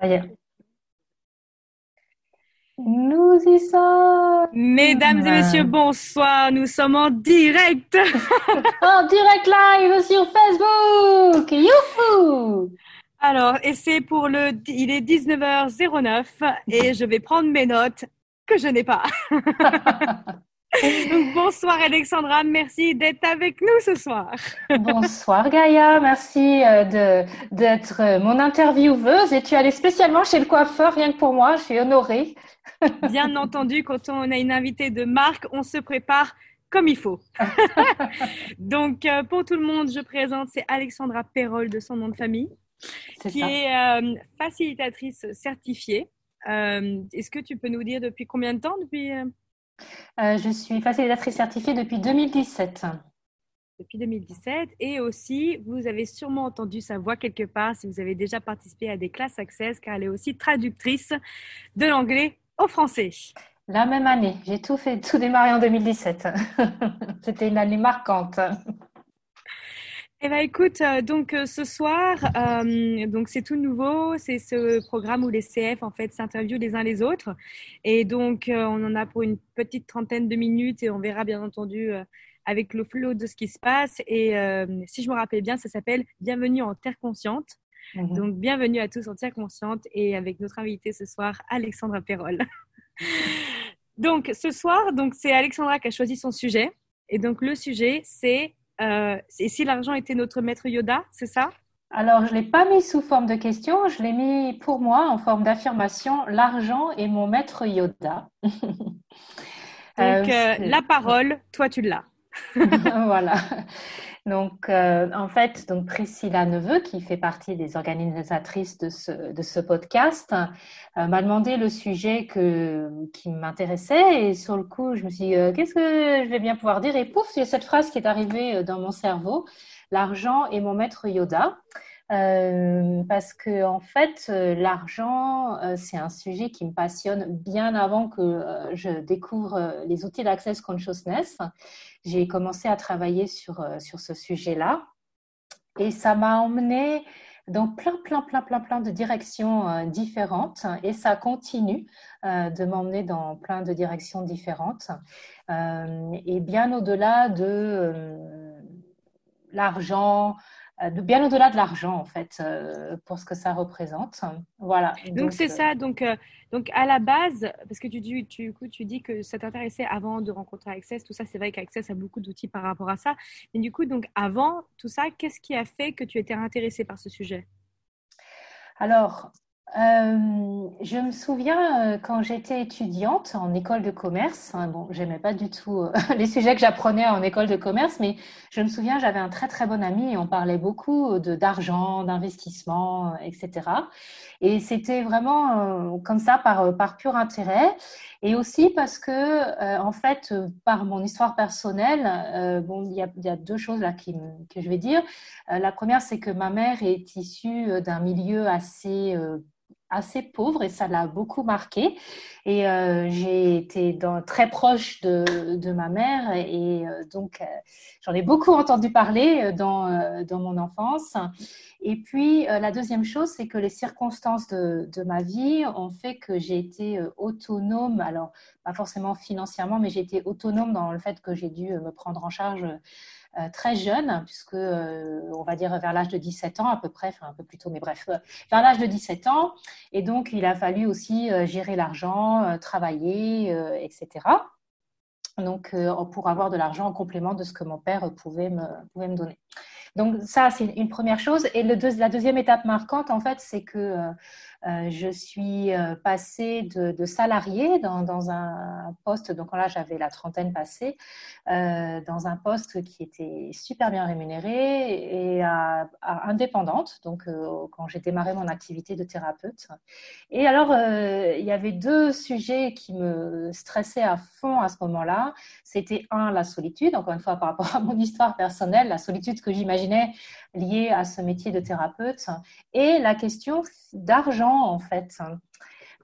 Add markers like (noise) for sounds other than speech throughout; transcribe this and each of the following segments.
Ça y est. Nous y sommes. Mesdames et messieurs, bonsoir. Nous sommes en direct. (laughs) en direct live sur Facebook. Youhou Alors, et c'est pour le, il est 19h09 et je vais prendre mes notes que je n'ai pas. (laughs) bonsoir Alexandra, merci d'être avec nous ce soir. bonsoir Gaïa, merci euh, d'être euh, mon intervieweuse et tu es allée spécialement chez le coiffeur rien que pour moi, je suis honorée. (laughs) Bien entendu, quand on a une invitée de marque, on se prépare comme il faut. (laughs) Donc, euh, pour tout le monde, je présente, c'est Alexandra Perrol de son nom de famille, qui est facilitatrice certifiée. Est-ce que tu peux nous dire depuis combien de temps depuis euh, je suis facilitatrice certifiée depuis 2017. Depuis 2017. Et aussi, vous avez sûrement entendu sa voix quelque part si vous avez déjà participé à des classes Access, car elle est aussi traductrice de l'anglais au français. La même année, j'ai tout fait, tout démarré en 2017. (laughs) C'était une année marquante. Eh ben, écoute, euh, donc euh, ce soir, euh, donc c'est tout nouveau, c'est ce programme où les CF en fait s'interviewent les uns les autres, et donc on en a pour une petite trentaine de minutes et on verra bien entendu avec le flow de ce qui se passe. Et si je me rappelle bien, ça s'appelle Bienvenue en Terre Consciente. Mhm. Donc bienvenue à tous en Terre Consciente et avec notre invité ce soir, Alexandra Perrol. (laughs) donc ce soir, donc c'est Alexandra qui a choisi son sujet, et donc le sujet c'est euh, et si l'argent était notre maître Yoda, c'est ça? Alors, je ne l'ai pas mis sous forme de question, je l'ai mis pour moi en forme d'affirmation. L'argent est mon maître Yoda. (laughs) Donc, euh, euh, la parole, toi, tu l'as. (laughs) voilà. Donc, euh, en fait, donc Priscilla Neveu, qui fait partie des organisatrices de ce, de ce podcast, euh, m'a demandé le sujet que, qui m'intéressait. Et sur le coup, je me suis dit, euh, qu'est-ce que je vais bien pouvoir dire? Et pouf, il y a cette phrase qui est arrivée dans mon cerveau. L'argent est mon maître Yoda. Euh, parce que en fait, euh, l'argent, euh, c'est un sujet qui me passionne bien avant que je découvre les outils d'Access Consciousness. J'ai commencé à travailler sur, sur ce sujet-là. Et ça m'a emmené dans plein, plein, plein, plein, plein de directions différentes. Et ça continue de m'emmener dans plein de directions différentes. Et bien au-delà de l'argent, euh, bien au-delà de l'argent en fait euh, pour ce que ça représente. Voilà. Donc c'est ça. Euh, donc donc à la base, parce que tu, tu, tu, tu dis que ça t'intéressait avant de rencontrer Access, tout ça, c'est vrai qu'Access a beaucoup d'outils par rapport à ça. Mais du coup, donc avant tout ça, qu'est-ce qui a fait que tu étais intéressée par ce sujet? Alors, euh, je me souviens euh, quand j'étais étudiante en école de commerce, hein, bon, j'aimais pas du tout euh, (laughs) les sujets que j'apprenais en école de commerce, mais je me souviens, j'avais un très très bon ami et on parlait beaucoup de d'argent, d'investissement, etc. Et c'était vraiment comme ça par par pur intérêt et aussi parce que en fait par mon histoire personnelle, bon, il y a, y a, deux choses là qui, que je vais dire. la première, c'est que ma mère est issue d'un milieu assez assez pauvre et ça l'a beaucoup marqué. Et euh, j'ai été très proche de, ma mère et, euh, donc euh, j'en ai beaucoup entendu parler dans, mon enfance. Et puis la deuxième chose, c'est que les circonstances de, de, ma vie ont fait que j'ai été autonome, alors pas forcément financièrement, mais j'ai été autonome dans le fait que j'ai dû me prendre en charge très jeune, puisque euh, on va dire vers l'âge de 17 ans à peu près, enfin un peu plus tôt, mais bref, euh, vers l'âge de 17 ans. Et donc, il a fallu aussi gérer l'argent, travailler, etc. Donc, pour avoir de l'argent en complément de ce que mon père pouvait me, pouvait me donner. Donc, ça, c'est une première chose. Et le la deuxième étape marquante, en fait, c'est que euh, je suis euh, passée de, de salarié dans, dans, un poste, donc là j'avais la trentaine passée, euh, dans un poste qui était super bien rémunéré et à, indépendante, donc quand j'ai démarré mon activité de thérapeute. Et alors, il y avait deux sujets qui me stressaient à fond à ce moment-là. C'était un, la solitude, encore une fois par rapport à mon histoire personnelle, la solitude que j'imaginais liée à ce métier de thérapeute, et la question d'argent en fait.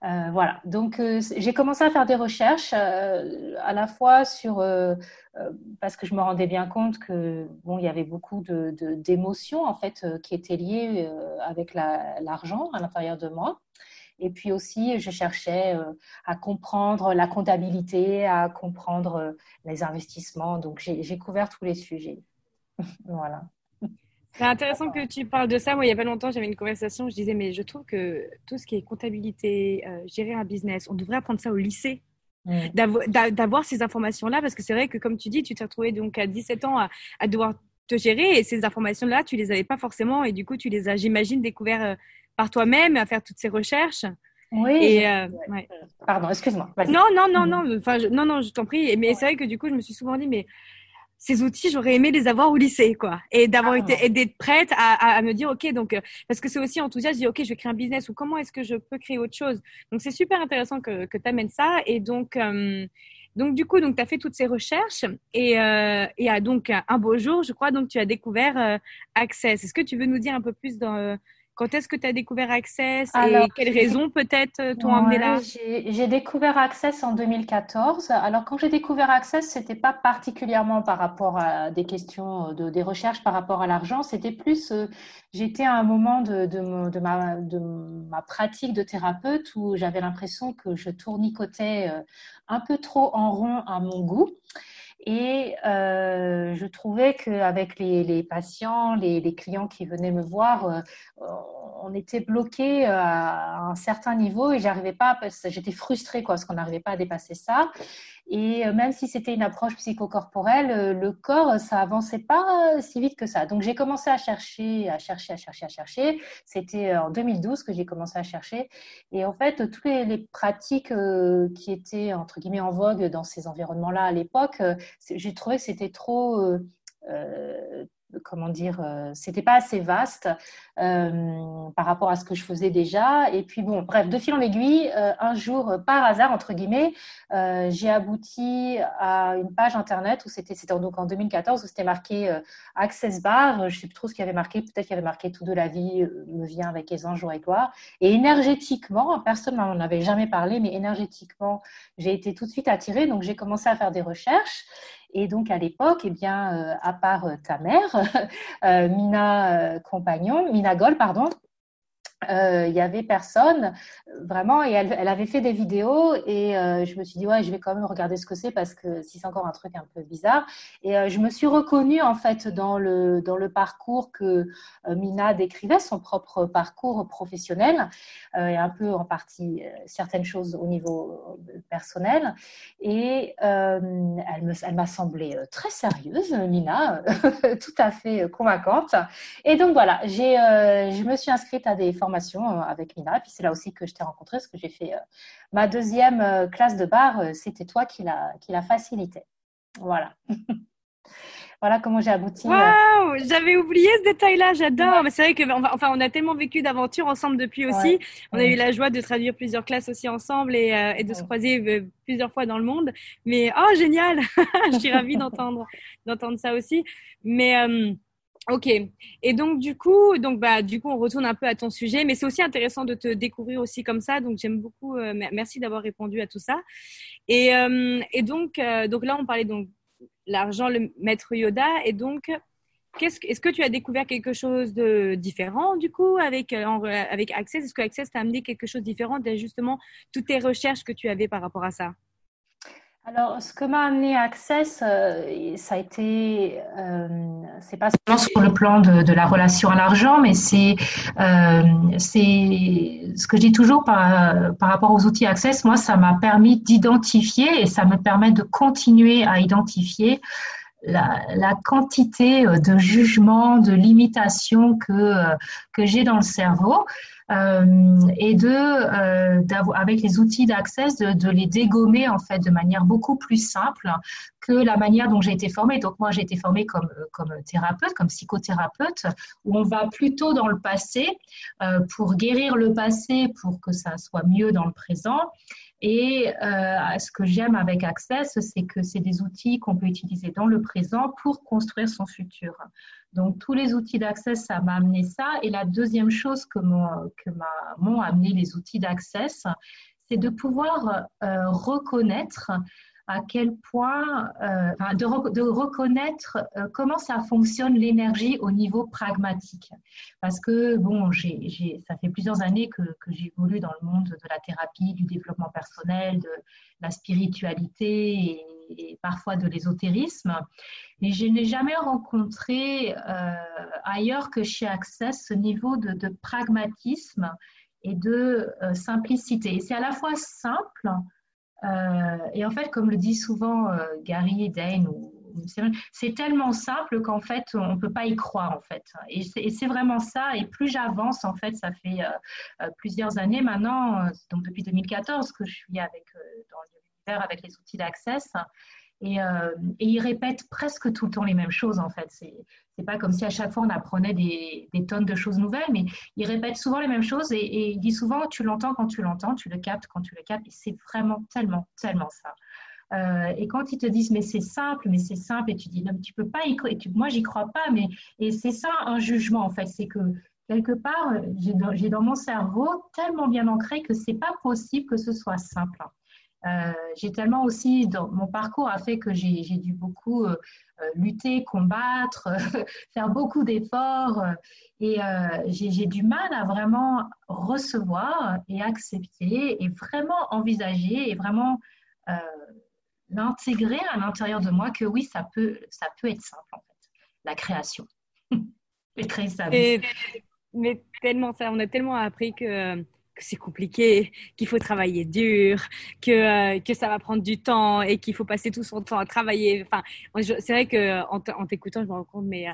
Euh, voilà, donc euh, j'ai commencé à faire des recherches euh, à la fois sur parce que je me rendais bien compte que bon, il y avait beaucoup de, d'émotions en fait qui étaient liées avec l'argent à l'intérieur de moi. Et puis aussi, je cherchais à comprendre la comptabilité, à comprendre les investissements. Donc j'ai couvert tous les sujets. (laughs) voilà. C'est intéressant que tu parles de ça. Moi, il n'y a pas longtemps, j'avais une conversation. Je disais, mais je trouve que tout ce qui est comptabilité, euh, gérer un business, on devrait apprendre ça au lycée. D'avoir ces informations-là, parce que c'est vrai que, comme tu dis, tu t'es retrouvé donc à 17 ans à, devoir te gérer et ces informations-là, tu les avais pas forcément et du coup, tu les as, j'imagine, découvert euh, par toi-même à faire toutes ces recherches. Oui. Et, euh, Pardon, excuse-moi. Non, non, non, non. Enfin, non, non, je t'en prie. Mais c'est vrai que du coup, je me suis souvent dit, mais ces outils, j'aurais aimé les avoir au lycée, quoi, et d'avoir ah. été, d'être prête à, à, me dire, ok, donc euh, parce que c'est aussi enthousiaste, je dis, ok, je vais créer un business ou comment est-ce que je peux créer autre chose? Donc c'est super intéressant que, que tu amènes ça, et donc euh, donc du coup, donc tu as fait toutes ces recherches et, euh, et à donc un beau jour, je crois, donc tu as découvert euh, Access. Est-ce que tu veux nous dire un peu plus dans quand est-ce que tu as découvert Access et quelles raisons peut-être euh, t'ont amené là? J'ai découvert Access en 2014. Alors quand j'ai découvert Access, c'était pas particulièrement par rapport à des questions de des recherches par rapport à l'argent. C'était plus, euh, j'étais à un moment de, de, de, ma, de ma pratique de thérapeute où j'avais l'impression que je tournicotais euh, un peu trop en rond à mon goût. Et euh, je trouvais qu'avec les, les, patients, les, les, clients qui venaient me voir, euh, on était bloqué à un certain niveau et j'arrivais pas, j'étais frustrée quoi, parce qu'on n'arrivait pas à dépasser ça. Et euh, même si c'était une approche psychocorporelle, le corps, ça avançait pas si vite que ça. Donc j'ai commencé à chercher, à chercher, à chercher, à chercher. C'était en 2012 que j'ai commencé à chercher. Et en fait, toutes les, pratiques qui étaient entre guillemets en vogue dans ces environnements-là à l'époque, j'ai trouvé que c'était trop comment dire, euh, c'était pas assez vaste euh, par rapport à ce que je faisais déjà. Et puis bon, bref, de fil en aiguille, euh, un jour, par hasard entre guillemets, j'ai abouti à une page internet où c'était, c'était donc en 2014 où c'était marqué Access Bar. Je sais plus trop ce qu'il y avait marqué. Peut-être qu'il y avait marqué tout de la vie me vient avec aisance, joie et gloire. Et énergétiquement, personne m'en avait jamais parlé, mais énergétiquement, j'ai été tout de suite attirée. Donc j'ai commencé à faire des recherches. Et donc à l'époque, eh bien, euh, à part euh, ta mère, (laughs) euh, Mina Compagnon, Mina Gol, pardon, euh, il y avait personne. Vraiment et elle, elle, avait fait des vidéos et euh, je me suis dit ouais je vais quand même regarder ce que c'est parce que si c'est encore un truc un peu bizarre. Et euh, je me suis reconnue en fait dans le dans le parcours que Mina décrivait son propre parcours professionnel et un peu en partie certaines choses au niveau personnel. Et elle me elle m'a semblé très sérieuse Mina (laughs) tout à fait convaincante. Et donc voilà j'ai je me suis inscrite à des formations euh, avec Mina. Puis c'est là aussi que je t'ai rencontré, parce que j'ai fait euh, ma deuxième euh, classe de bar, c'était toi qui l'a, qui l'a facilité. Voilà. (laughs) voilà comment j'ai abouti. Waouh, j'avais oublié ce détail-là, j'adore. Mais c'est vrai que, enfin, on a tellement vécu d'aventures ensemble depuis aussi. On a eu la joie de traduire plusieurs classes aussi ensemble et, et de se croiser plusieurs fois dans le monde. Mais oh, génial (laughs) Je suis ravie d'entendre, d'entendre ça aussi. Mais Ok. Et donc du coup, donc bah du coup on retourne un peu à ton sujet, mais c'est aussi intéressant de te découvrir aussi comme ça. Donc j'aime beaucoup. Euh, merci d'avoir répondu à tout ça. Et, euh, et donc euh, donc là on parlait donc l'argent, le maître Yoda. Et donc qu'est-ce est-ce que tu as découvert quelque chose de différent du coup avec avec Access? Est-ce que Access t'a amené quelque chose de différent justement toutes tes recherches que tu avais par rapport à ça? Alors, ce que m'a amené Access, euh, ça a été, euh, c'est pas seulement sur le plan de, la relation à l'argent, mais c'est, euh, ce que je dis toujours par, par rapport aux outils Access. Moi, ça m'a permis d'identifier et ça me permet de continuer à identifier la, la, quantité de jugements, de limitations que, que j'ai dans le cerveau. Euh, et de euh, avec les outils d'accès de, les dégommer en fait de manière beaucoup plus simple que la manière dont j'ai été formée. Donc moi j'ai été formée comme comme thérapeute, comme psychothérapeute, où on va plutôt dans le passé euh, pour guérir le passé, pour que ça soit mieux dans le présent. Et euh, ce que j'aime avec Access, c'est que c'est des outils qu'on peut utiliser dans le présent pour construire son futur. Donc, tous les outils d'Access, ça m'a amené ça. Et la deuxième chose que m'ont amené les outils d'Access, c'est de pouvoir reconnaître à quel point, euh, de, reconnaître euh, comment ça fonctionne l'énergie au niveau pragmatique. Parce que, bon, ça fait plusieurs années que, j'évolue dans le monde de la thérapie, du développement personnel, de la spiritualité et, parfois de l'ésotérisme. Mais je n'ai jamais rencontré euh, ailleurs que chez Access ce niveau de, pragmatisme et de simplicité. C'est à la fois simple, et en fait, comme le dit souvent euh, Gary Dane, c'est tellement simple qu'en fait, on ne peut pas y croire en fait. Et c'est vraiment ça. Et plus j'avance, en fait, ça fait euh, plusieurs années maintenant, donc depuis 2014 que je suis avec, dans l'univers avec les outils d'access. Et, euh, et, il répète presque tout le temps les mêmes choses, en fait. C'est, c'est pas comme si à chaque fois on apprenait des, tonnes de choses nouvelles, mais il répète souvent les mêmes choses et, il dit souvent tu l'entends quand tu l'entends, tu le captes quand tu le captes. Et c'est vraiment tellement, tellement ça. Euh, et quand ils te disent mais c'est simple, mais c'est simple, et tu dis non, mais tu peux pas y croire, moi j'y crois pas, mais et c'est ça un jugement en fait, c'est que quelque part j'ai dans, dans mon cerveau tellement bien ancré que c'est pas possible que ce soit simple. Euh, j'ai tellement aussi, mon parcours a fait que j'ai dû beaucoup euh, euh, lutter, combattre, (laughs) faire beaucoup d'efforts et j'ai du mal à vraiment recevoir et accepter et vraiment envisager et vraiment l'intégrer à l'intérieur de moi que oui, ça peut, ça peut être simple en fait, la création. (laughs) créer mais tellement ça, on a tellement appris que que c'est compliqué, qu'il faut travailler dur, que, euh, que ça va prendre du temps et qu'il faut passer tout son temps à travailler. Enfin, c'est vrai que en t'écoutant, je me rends compte, mais euh,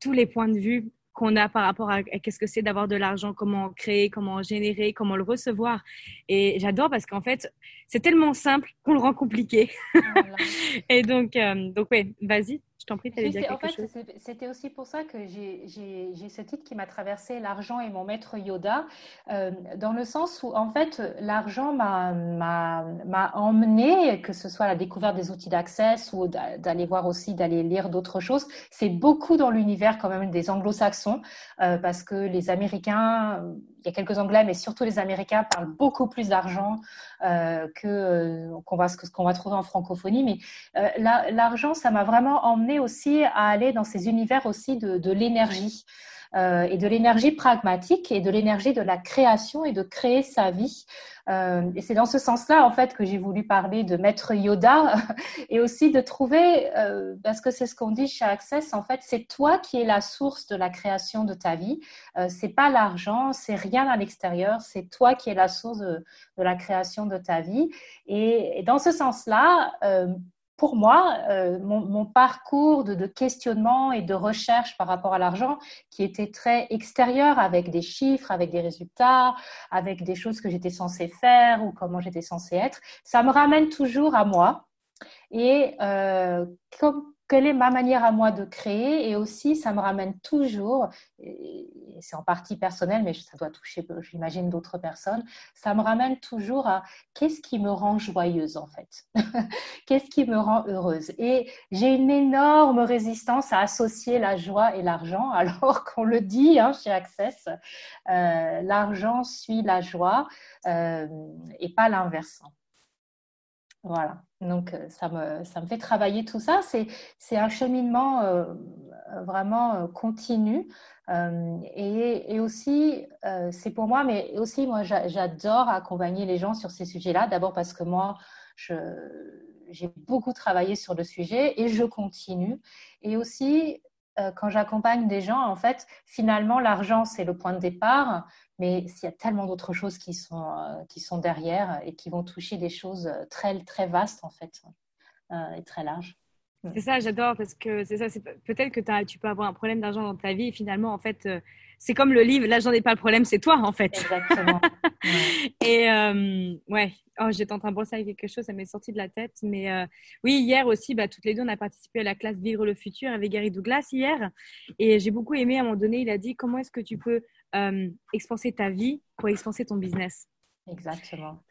tous les points de vue qu'on a par rapport à, qu'est-ce que c'est d'avoir de l'argent, comment créer, comment générer, comment le recevoir. Et j'adore parce qu'en fait, c'est tellement simple qu'on le rend compliqué. (laughs) et donc, euh, donc ouais, vas-y. Je t'en prie, tu dire quelque en fait, C'était aussi pour ça que j'ai ce titre qui m'a traversé, L'argent et mon maître Yoda, euh, dans le sens où, en fait, l'argent m'a emmené, que ce soit la découverte des outils d'accès ou d'aller voir aussi, d'aller lire d'autres choses. C'est beaucoup dans l'univers quand même des anglo-saxons, euh, parce que les Américains il y a quelques Anglais, mais surtout les Américains parlent beaucoup plus d'argent euh, que euh, qu'on va ce qu'on va trouver en francophonie. Mais euh, l'argent, ça m'a vraiment emmené aussi à aller dans ces univers aussi de, de l'énergie. Euh, et de l'énergie pragmatique et de l'énergie de la création et de créer sa vie. Euh, et c'est dans ce sens-là, en fait, que j'ai voulu parler de Maître Yoda (laughs) et aussi de trouver, euh, parce que c'est ce qu'on dit chez Access, en fait, c'est toi qui es la source de la création de ta vie. C'est pas l'argent, c'est rien à l'extérieur, c'est toi qui es la source de, la création de ta vie. Et, dans ce sens-là, pour moi, euh, mon, parcours de, questionnement et de recherche par rapport à l'argent, qui était très extérieur, avec des chiffres, avec des résultats, avec des choses que j'étais censée faire ou comment j'étais censée être, ça me ramène toujours à moi. Et euh, comme, quelle est ma manière à moi de créer et aussi ça me ramène toujours, c'est en partie personnel mais ça doit toucher j'imagine d'autres personnes, ça me ramène toujours à qu'est-ce qui me rend joyeuse en fait, (laughs) qu'est-ce qui me rend heureuse? Et j'ai une énorme résistance à associer la joie et l'argent (laughs) alors qu'on le dit hein, chez Access, euh, l'argent suit la joie euh, et pas l'inverse. Voilà, donc euh, ça me, ça me fait travailler tout ça. C'est un cheminement euh, vraiment euh, continu. et, et, aussi, c'est pour moi, mais aussi, moi, j'adore accompagner les gens sur ces sujets-là. D'abord parce que moi, j'ai beaucoup travaillé sur le sujet et je continue. Et aussi, quand j'accompagne des gens, en fait, finalement, l'argent, c'est le point de départ, mais il y a tellement d'autres choses qui sont, euh, qui sont derrière et qui vont toucher des choses euh, très, très vastes, en fait, euh, et très larges. C'est ça, j'adore parce que c'est ça. Peut-être que tu peux avoir un problème d'argent dans ta vie et finalement, en fait, c'est comme le livre, l'argent n'est pas le problème, c'est toi, en fait. Exactement. (laughs) et ouais, oh, j'étais en train de brosser avec quelque chose, ça m'est sorti de la tête. Mais oui, hier aussi, bah, toutes les deux, on a participé à la classe Vivre le futur avec Gary Douglas hier. Et j'ai beaucoup aimé, à un moment donné, il a dit comment est-ce que tu peux euh, expanser ta vie pour expanser ton business? Exactement.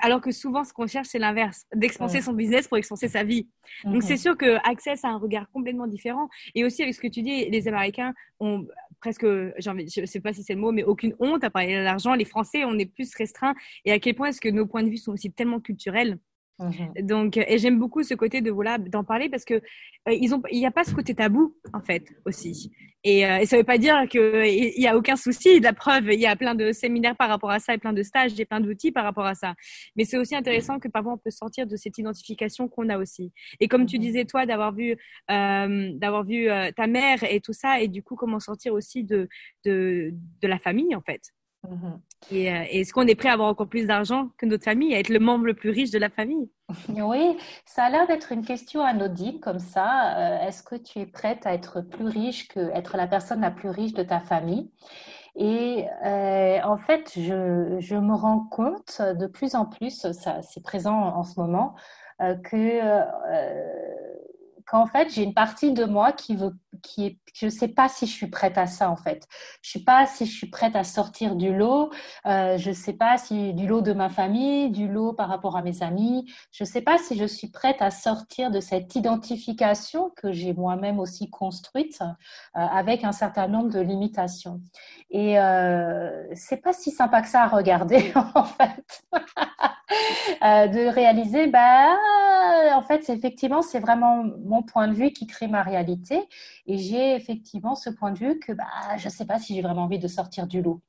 Alors que souvent, ce qu'on cherche, c'est l'inverse, d'expanser son business pour expanser sa vie. Donc, c'est sûr que Access a un regard complètement différent. Et aussi, avec ce que tu dis, les Américains ont presque, je ne sais pas si c'est le mot, mais aucune honte à parler de l'argent. Les Français, on est plus restreints. Et à quel point est-ce que nos points de vue sont aussi tellement culturels Mmh Donc, et j'aime beaucoup ce côté de voilà d'en parler parce que euh, ils ont, il n'y a pas ce côté tabou en fait aussi. Et, euh, et ça veut pas dire que il y a aucun souci. La preuve, il y a plein de séminaires par rapport à ça et plein de stages et plein d'outils par rapport à ça. Mais c'est aussi intéressant que parfois on peut sortir de cette identification qu'on a aussi. Et comme tu mmh disais toi, d'avoir vu, euh, d'avoir vu euh, ta mère et tout ça, et du coup comment sortir aussi de de, de la famille en fait. Mhm. Et, euh, est-ce qu'on est prêt à avoir encore plus d'argent que notre famille, à être le membre le plus riche de la famille? (laughs) Oui, ça a l'air d'être une question anodine comme ça. Euh, est-ce que tu es prête à être plus riche que être la personne la plus riche de ta famille? Et euh, en fait, je, je, me rends compte de plus en plus, ça c'est présent en ce moment, que qu'en fait, j'ai une partie de moi qui veut, qui est, je sais pas si je suis prête à ça en fait. Je sais pas si je suis prête à sortir du lot. Euh, je sais pas si du lot de ma famille, du lot par rapport à mes amis. Je sais pas si je suis prête à sortir de cette identification que j'ai moi-même aussi construite euh, avec un certain nombre de limitations. Et euh, c'est pas si sympa que ça à regarder (laughs) en fait, (laughs) euh, de réaliser bah en fait effectivement c'est vraiment mon point de vue qui crée ma réalité et j'ai effectivement ce point de vue que bah je sais pas si j'ai vraiment envie de sortir du lot.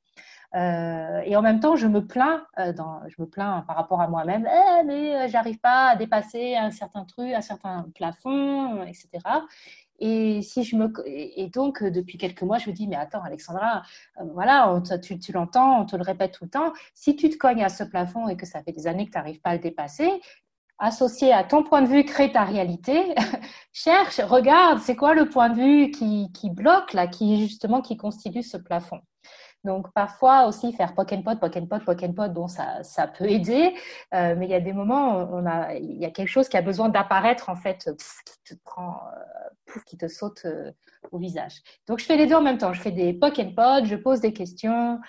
Euh, et en même temps, je me plains, euh, je me plains par rapport à moi-même, eh, mais j'arrive pas à dépasser un certain truc, un certain plafond, etc. Et donc depuis quelques mois, je me dis mais attends Alexandra, euh, voilà, tu, tu l'entends, on te le répète tout le temps. Si tu te cognes à ce plafond et que ça fait des années que tu n'arrives pas à le dépasser, associé à ton point de vue, crée ta réalité. (laughs) Cherche, regarde, c'est quoi le point de vue qui, bloque là, qui justement qui constitue ce plafond? Donc parfois aussi faire poke and pot, poke and pot, poke and pot, bon ça, ça peut aider, euh, mais il y a des moments où on a, il y a quelque chose qui a besoin d'apparaître en fait, qui te prend, euh, qui te saute euh, au visage. Donc je fais les deux en même temps, je fais des poke and pot, je pose des questions,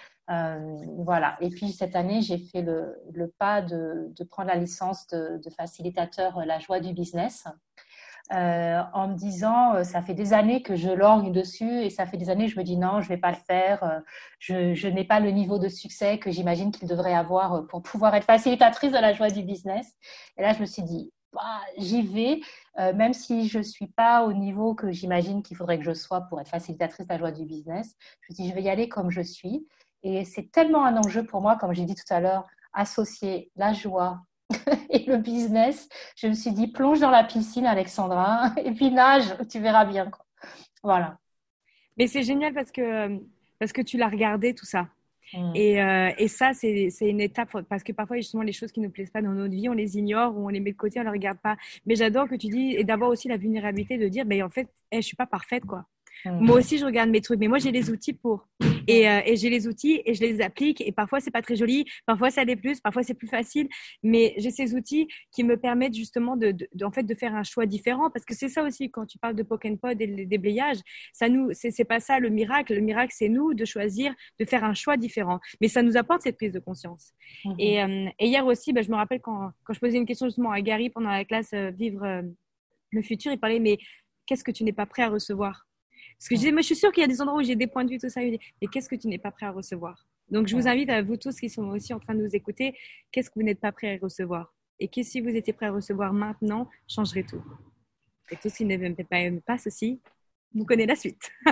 voilà. Et puis cette année j'ai fait le, pas de, prendre la licence de, de facilitateur La joie du business. Euh, en me disant euh, ça fait des années que je lorgne dessus et ça fait des années que je me dis non, je vais pas le faire. Euh, je, n'ai pas le niveau de succès que j'imagine qu'il devrait avoir pour pouvoir être facilitatrice de la joie du business. Et là, je me suis dit bah, j'y vais, même si je suis pas au niveau que j'imagine qu'il faudrait que je sois pour être facilitatrice de la joie du business. Je me suis dit je vais y aller comme je suis. Et c'est tellement un enjeu pour moi, comme j'ai dit tout à l'heure, associer la joie (laughs) et le business, je me suis dit plonge dans la piscine, Alexandra, (laughs) et puis nage, tu verras bien. Voilà. Mais c'est génial parce que, parce que tu l'as regardé, tout ça. Mm. Et, euh, et, ça, c'est une étape parce que parfois, justement, les choses qui ne nous plaisent pas dans notre vie, on les ignore ou on les met de côté, on ne les regarde pas. Mais j'adore que tu dis, et d'avoir aussi la vulnérabilité de dire, ben, en fait, je je suis pas parfaite, quoi. Mm. Moi aussi, je regarde mes trucs, mais moi, j'ai les outils pour. (laughs) Et, euh, et j'ai les outils et je les applique. Et parfois, c'est pas très joli, parfois, ça l'est plus, parfois, c'est plus facile. Mais j'ai ces outils qui me permettent justement de, de, en fait, de faire un choix différent. Parce que c'est ça aussi, quand tu parles de Pokémon Pod et le déblayage, ça nous, c'est pas ça le miracle. Le miracle, c'est nous de choisir de faire un choix différent. Mais ça nous apporte cette prise de conscience. Mm-hmm. Et, euh, et, hier aussi, ben, je me rappelle quand, quand je posais une question justement à Gary pendant la classe euh, Vivre le futur, il parlait, mais qu'est-ce que tu n'es pas prêt à recevoir? Parce que je disais, moi, je suis sûre qu'il y a des endroits où j'ai des points de vue, tout ça. Mais qu'est-ce que tu n'es pas prêt à recevoir? Donc, je vous invite à vous tous qui sont aussi en train de nous écouter, qu'est-ce que vous n'êtes pas prêt à recevoir? Et que si vous étiez prêt à recevoir maintenant, changerait tout. Et tout ce qui ne pas, pas ceci, vous connaissez la suite. (laughs)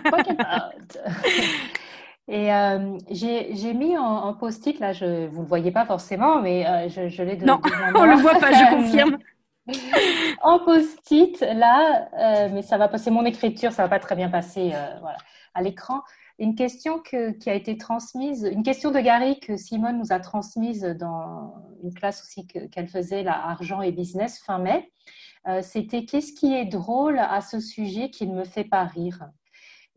Et euh, j'ai mis en, post-it, là, je, vous ne le voyez pas forcément, mais euh, je, je l'ai de Non, (laughs) on ne le voit pas, je confirme. (laughs) en post-it, là, euh, mais ça va passer mon écriture, ça va pas très bien passer euh, à l'écran. Une question que, qui a été transmise, une question de Gary que Simone nous a transmise dans une classe aussi qu'elle faisait, là, argent et business, fin mai. Euh, C'était qu'est-ce qui est drôle à ce sujet qui ne me fait pas rire?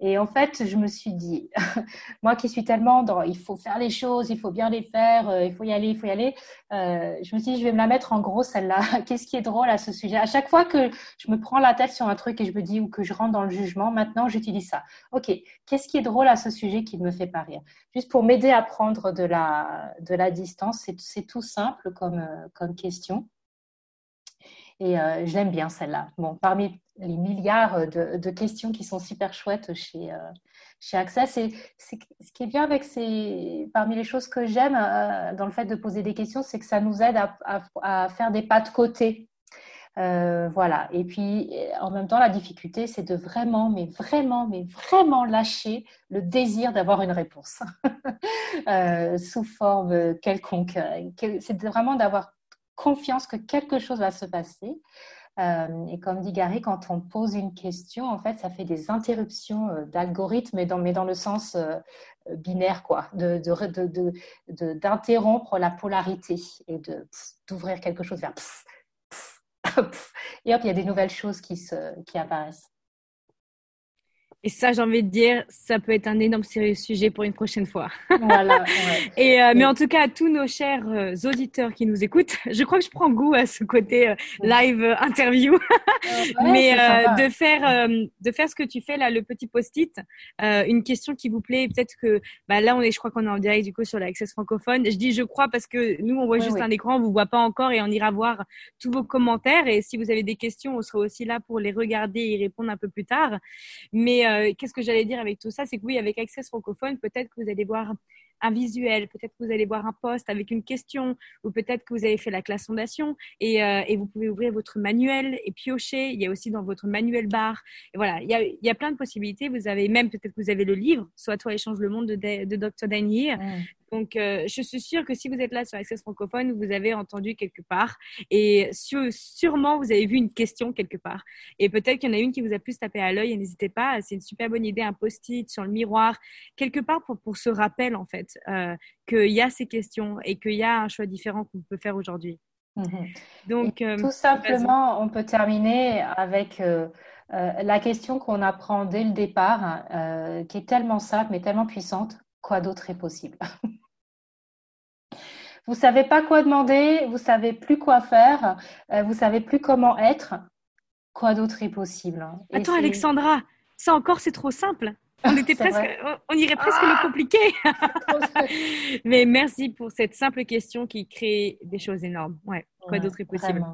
Et en fait, je me suis dit, (laughs) moi qui suis tellement dans il faut faire les choses, il faut bien les faire, euh, il faut y aller, il faut y aller, euh, je me suis dit, je vais me la mettre en gros celle-là. (laughs) Qu'est-ce qui est drôle à ce sujet? À chaque fois que je me prends la tête sur un truc et je me dis, ou que je rentre dans le jugement, maintenant j'utilise ça. Ok, qu'est-ce qui est drôle à ce sujet qui ne me fait pas rire? Juste pour m'aider à prendre de la, de la distance, c'est tout simple comme, euh, comme question. Et je l'aime bien celle-là. Bon, parmi les milliards de, questions qui sont super chouettes chez, chez Access, c'est, ce qui est bien avec ces, parmi les choses que j'aime dans le fait de poser des questions, c'est que ça nous aide à faire des pas de côté euh, voilà. Et puis, en même temps, la difficulté, c'est de vraiment, mais vraiment, mais vraiment lâcher le désir d'avoir une réponse (laughs) euh, sous forme quelconque. C'est vraiment d'avoir confiance que quelque chose va se passer. Euh, et comme dit Gary, quand on pose une question, en fait, ça fait des interruptions d'algorithme, mais dans, mais dans le sens binaire, quoi, d'interrompre de, de, la polarité et d'ouvrir quelque chose vers (laughs) et hop, il y a des nouvelles choses qui, se, qui apparaissent. Et ça, j'ai envie de dire, ça peut être un énorme sérieux sujet pour une prochaine fois. Voilà. (laughs) Et euh, mais en tout cas, à tous nos chers euh, auditeurs qui nous écoutent, (laughs) je crois que je prends goût à ce côté euh, live interview, (laughs) mais de faire de faire ce que tu fais là, le petit post-it, une question qui vous plaît. Peut-être que bah, là, on est, je crois qu'on est en direct du coup sur l'Access francophone. Je dis je crois parce que nous, on voit juste un écran, on vous voit pas encore, et on ira voir tous vos commentaires. Et si vous avez des questions, on sera aussi là pour les regarder et y répondre un peu plus tard. Mais euh, qu'est-ce que j'allais dire avec tout ça C'est que oui, avec Access francophone, peut-être que vous allez voir un visuel, peut-être que vous allez voir un post avec une question, ou peut-être que vous avez fait la classe fondation et, euh, et, vous pouvez ouvrir votre manuel et piocher. Il y a aussi dans votre manuel bar. Et voilà, il y a, plein de possibilités. Vous avez même peut-être que vous avez le livre, soit toi échange le monde de, Dr. Danier. Donc, euh, je suis sûre que si vous êtes là sur Access francophone, vous avez entendu quelque part et sûrement vous avez vu une question quelque part. Et peut-être qu'il y en a une qui vous a plus tapé à l'œil et n'hésitez pas, c'est une super bonne idée, un post-it sur le miroir, quelque part pour, pour ce rappel en fait euh, qu'il y a ces questions et qu'il y a un choix différent qu'on peut faire aujourd'hui. Mhm. Donc, euh, tout simplement, on peut terminer avec euh, la question qu'on apprend dès le départ, qui est tellement simple mais tellement puissante. Quoi d'autre est possible? (laughs) Vous savez pas quoi demander, vous savez plus quoi faire, vous savez plus comment être. Quoi d'autre est possible Attends, Alexandra, ça encore c'est trop simple. (laughs) On, était presque, on irait presque le ah compliqué. (laughs) Mais merci pour cette simple question qui crée des choses énormes. Ouais. Quoi d'autre est possible?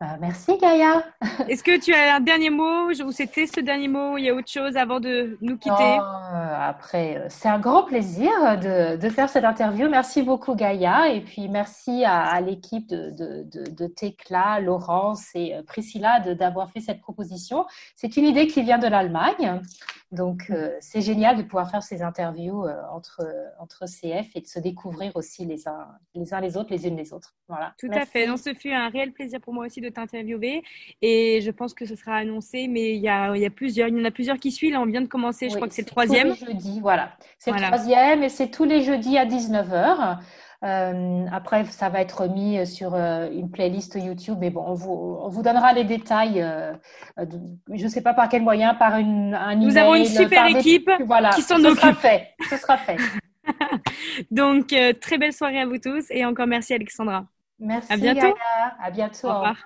Bah, merci Gaïa. Est-ce que tu as un dernier mot? Ou c'était ce dernier mot Il y a autre chose avant de nous quitter? Euh, Après, euh, c'est un grand plaisir de, de, faire cette interview. Merci beaucoup Gaïa et puis merci à, l'équipe de, de, de, Tecla, Laurence et euh, Priscilla d'avoir fait cette proposition. C'est une idée qui vient de l'Allemagne. Donc, c'est génial de pouvoir faire ces interviews entre, entre CF et de se découvrir aussi les uns les, uns les autres, les unes les autres. Voilà. Tout à fait. Donc, ce fut un réel plaisir pour moi aussi de t'interviewer et je pense que ce sera annoncé, mais il y a, il y a plusieurs, il y en a plusieurs qui suivent. Là, on vient de commencer, je crois que c'est le troisième. Les jeudis, voilà. C'est le troisième et c'est tous les jeudis à 19h. Euh, après, ça va être mis sur euh, une playlist YouTube, mais bon, on vous, on vous donnera les détails. Euh, je ne sais pas par quel moyen, par une, un Nous avons une super équipe voilà, qui s'en occupe. Sera fait. Ce sera fait. (laughs) Donc, très belle soirée à vous tous et encore merci Alexandra. Merci. À bientôt. À bientôt. Au revoir.